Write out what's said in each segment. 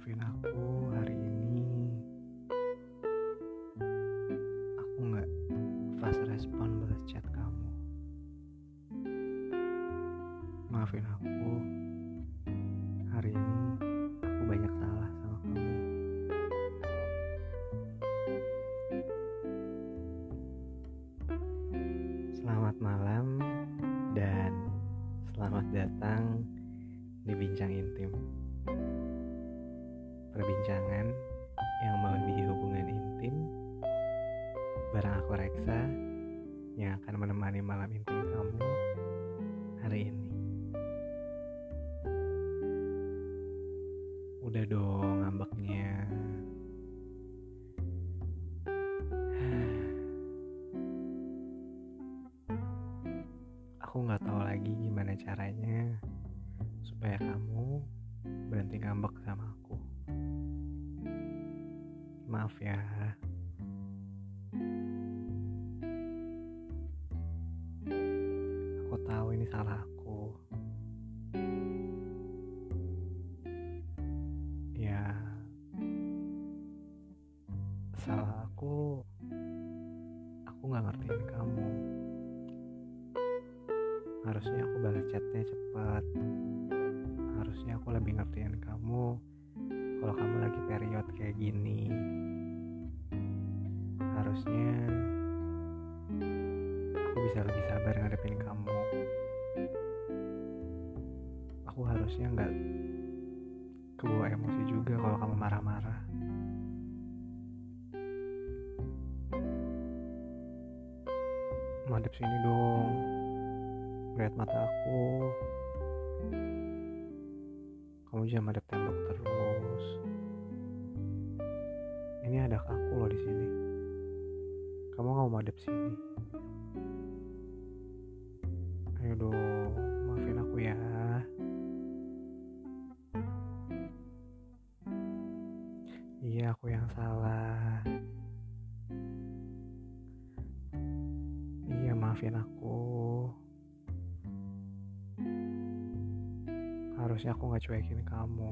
maafin aku hari ini. Aku nggak fast respon balas chat kamu. Maafin aku. Hari ini aku banyak salah sama kamu. Selamat malam dan selamat datang di bincang intim. Perbincangan yang melebihi hubungan intim barang aku Reksa yang akan menemani malam intim kamu hari ini. Udah dong ngambeknya. Maaf ya. Aku tahu ini salah aku. Ya, salah aku. Aku nggak ngertiin kamu. Harusnya aku balas chatnya cepat. Harusnya aku lebih ngertiin kamu kalau kamu lagi period kayak gini. Harusnya aku bisa lebih sabar ngadepin kamu. Aku harusnya nggak kebawa emosi juga kalau kamu marah-marah. Madep sini dong. Lihat mata aku. Kamu jangan madep tembok ada aku loh di sini. Kamu nggak mau madep sini. Ayo dong, maafin aku ya. Iya, aku yang salah. Iya, maafin aku. Harusnya aku nggak cuekin kamu.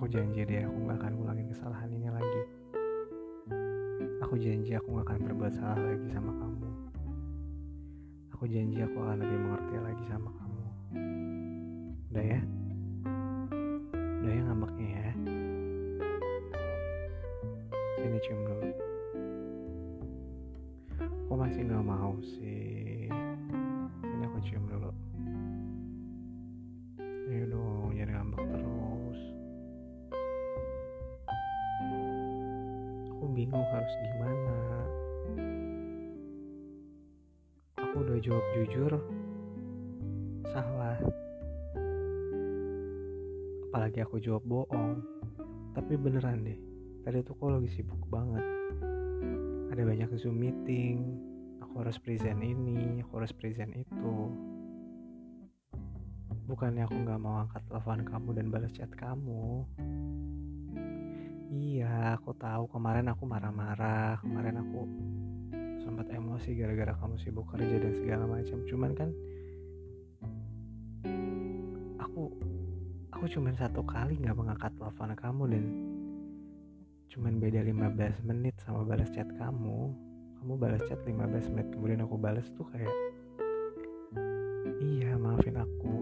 Aku janji deh aku nggak akan ulangin kesalahan ini lagi. Aku janji aku nggak akan berbuat salah lagi sama kamu. Aku janji aku akan lebih mengerti lagi sama kamu. Udah ya? Udah ya ngambeknya ya? Sini cium dulu. Kok masih nggak mau sih? Harus gimana. Aku udah jawab jujur, salah. Apalagi aku jawab bohong. Tapi beneran deh, tadi tuh kok lagi sibuk banget. Ada banyak Zoom meeting, aku harus present ini, aku harus present itu. Bukannya aku nggak mau angkat telepon kamu dan balas chat kamu. Aku tahu kemarin aku marah-marah, kemarin aku sempat emosi gara-gara kamu sibuk kerja dan segala macam. Cuman kan aku aku cuman satu kali nggak mengangkat telepon kamu dan cuman beda 15 menit sama balas chat kamu. Kamu balas chat 15 menit kemudian aku balas tuh kayak Iya, maafin aku.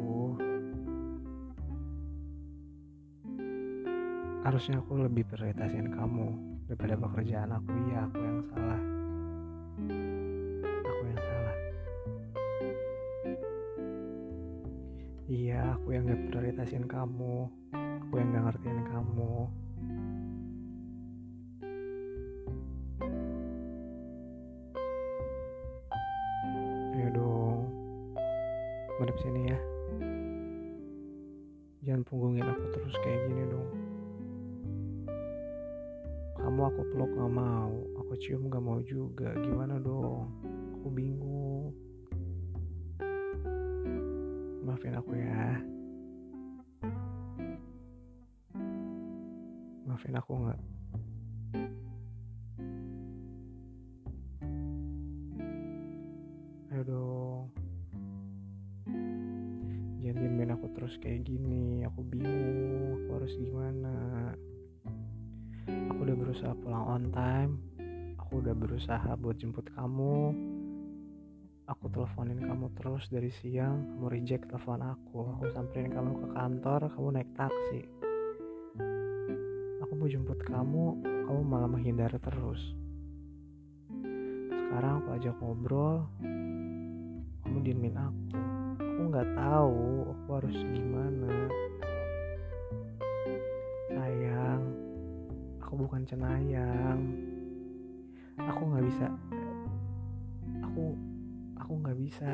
Harusnya aku lebih prioritasin kamu daripada pekerjaan aku. Iya, aku yang salah. Aku yang salah. Iya, aku yang gak prioritasin kamu. Aku yang gak ngertiin kamu. Cium gak mau juga. Gimana dong? Aku bingung. Maafin aku ya. Maafin aku nggak? Ayo dong. diemin aku terus kayak gini aku bingung aku harus gimana aku udah berusaha pulang on time aku udah berusaha buat jemput kamu. Aku teleponin kamu terus dari siang kamu reject telepon aku aku samperin kamu ke kantor kamu naik taksi. Aku mau jemput kamu kamu malah menghindar terus. Sekarang aku ajak ngobrol kamu diemin aku. Aku nggak tahu aku harus gimana. Sayang aku bukan cenayang aku nggak bisa. Aku aku nggak bisa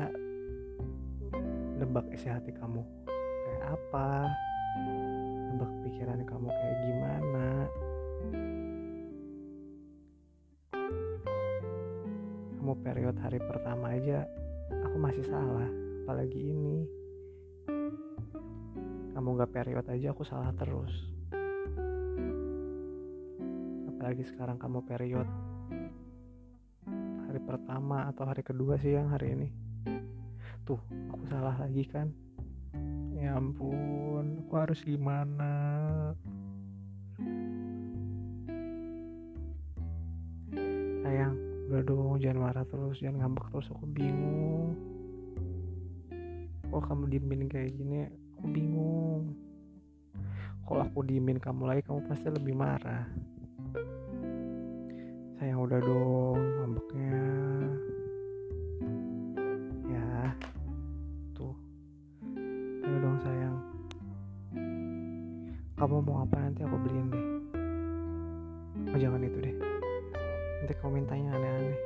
nebak isi hati kamu kayak apa nebak pikiran kamu kayak gimana. Kamu periode hari pertama aja aku masih salah apalagi ini. Kamu gak periode aja aku salah terus. Apalagi sekarang kamu periode pertama atau hari kedua sih yang hari ini. Tuh aku salah lagi kan? Ya ampun aku harus gimana? Sayang udah dong jangan marah terus jangan ngambek terus aku bingung. Kok kamu diemin kayak gini? Aku bingung. Kalau aku diemin kamu lagi kamu pasti lebih marah sayang udah dong ngambeknya ya tuh. Ayo dong sayang. Kamu mau apa nanti aku beliin deh. Oh jangan itu deh. Nanti kamu mintanya aneh-aneh.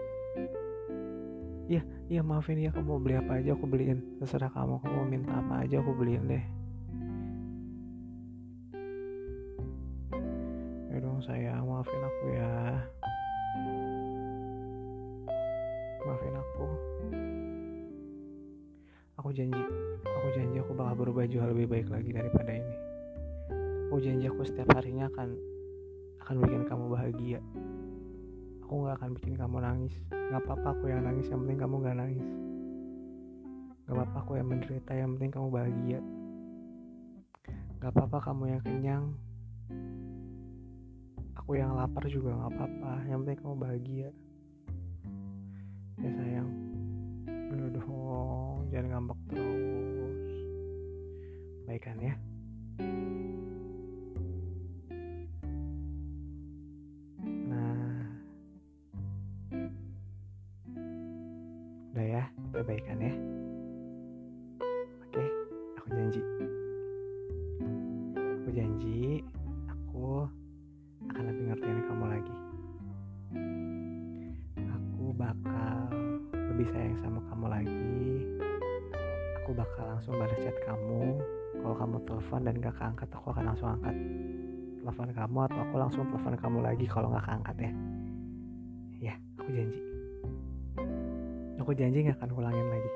Iya iya maafin ya kamu mau beli apa aja aku beliin. Terserah kamu kamu mau minta apa aja aku beliin deh. Ya dong sayang maafin aku ya maafin aku. Aku janji aku janji aku bakal berubah jauh lebih baik lagi daripada ini. Aku janji aku setiap harinya akan akan bikin kamu bahagia. Aku nggak akan bikin kamu nangis. Nggak apa-apa aku yang nangis yang penting kamu nggak nangis. Nggak apa-apa aku yang menderita yang penting kamu bahagia. Nggak apa-apa kamu yang kenyang aku yang lapar juga nggak apa-apa. Yang penting kamu bahagia. Ya sayang. Udah dong jangan ngambek terus. Baikkan ya. Nah. Udah ya kita baikan ya. Oke aku janji. Aku janji aku akan lebih ngertiin kamu lagi. Aku bakal lebih sayang sama kamu lagi. Aku bakal langsung balas chat kamu. Kalau kamu telepon dan gak keangkat aku akan langsung angkat telepon kamu atau aku langsung telepon kamu lagi kalau gak keangkat ya. Ya aku janji. Aku janji gak akan ulangin lagi.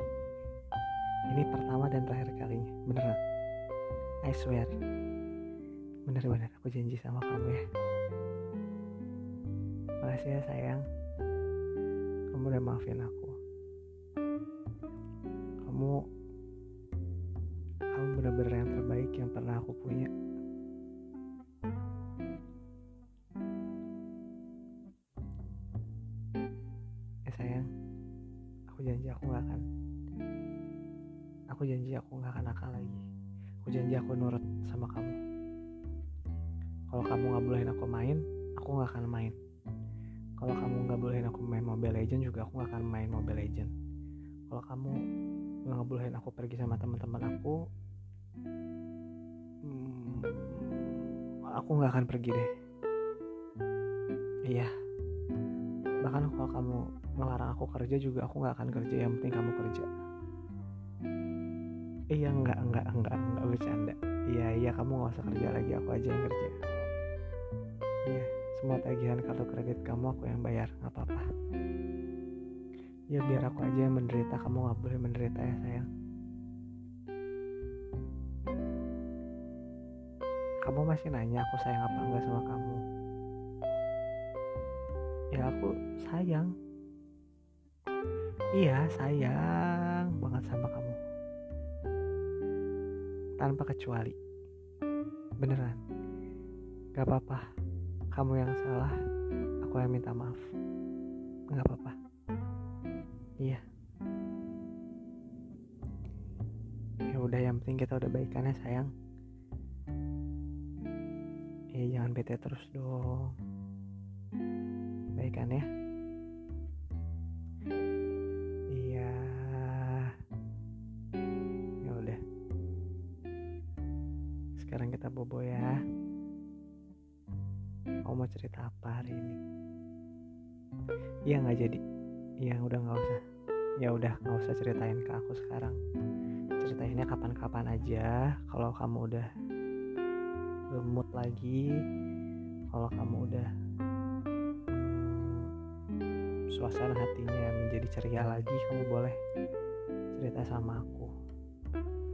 Ini pertama dan terakhir kalinya beneran. I swear bener-bener aku janji sama kamu ya. Makasih ya sayang. Kamu udah maafin aku. Kamu kamu bener-bener yang terbaik yang pernah aku punya. Ya sayang. Aku janji aku gak akan aku janji aku gak akan nakal lagi. Aku janji aku nurut sama kamu kalau kamu gak bolehin aku main aku gak akan main. Kalau kamu gak bolehin aku main Mobile Legend juga aku gak akan main Mobile Legend. Kalau kamu gak ngebolehin aku pergi sama teman-teman aku hmm, aku gak akan pergi deh. Iya. Bahkan kalau kamu melarang aku kerja juga aku gak akan kerja yang penting kamu kerja. Iya enggak enggak enggak enggak bercanda. Iya iya kamu gak usah kerja lagi aku aja yang kerja iya semua tagihan kartu kredit kamu aku yang bayar nggak apa-apa. Ya biar aku aja yang menderita kamu nggak boleh menderita ya sayang. Kamu masih nanya aku sayang apa enggak sama kamu? Ya aku sayang. Iya sayang banget sama kamu. Tanpa kecuali. Beneran. Gak apa-apa kamu yang salah aku yang minta maaf. Gak apa-apa. Iya. Ya udah yang penting kita udah baikan ya sayang. Ya jangan bete terus dong. Baikan ya cerita apa hari ini? Iya nggak jadi. Iya udah nggak usah. Ya udah nggak usah ceritain ke aku sekarang. Ceritainnya kapan-kapan aja. Kalau kamu udah mood lagi kalau kamu udah suasana hatinya menjadi ceria lagi kamu boleh cerita sama aku.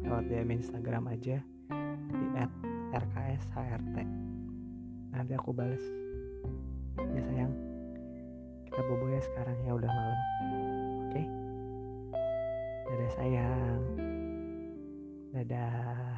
Lewat DM Instagram aja di @rkshrt nanti aku bales ya sayang. Kita bobo ya sekarang ya udah malam. Oke? Okay? dadah sayang. Dadah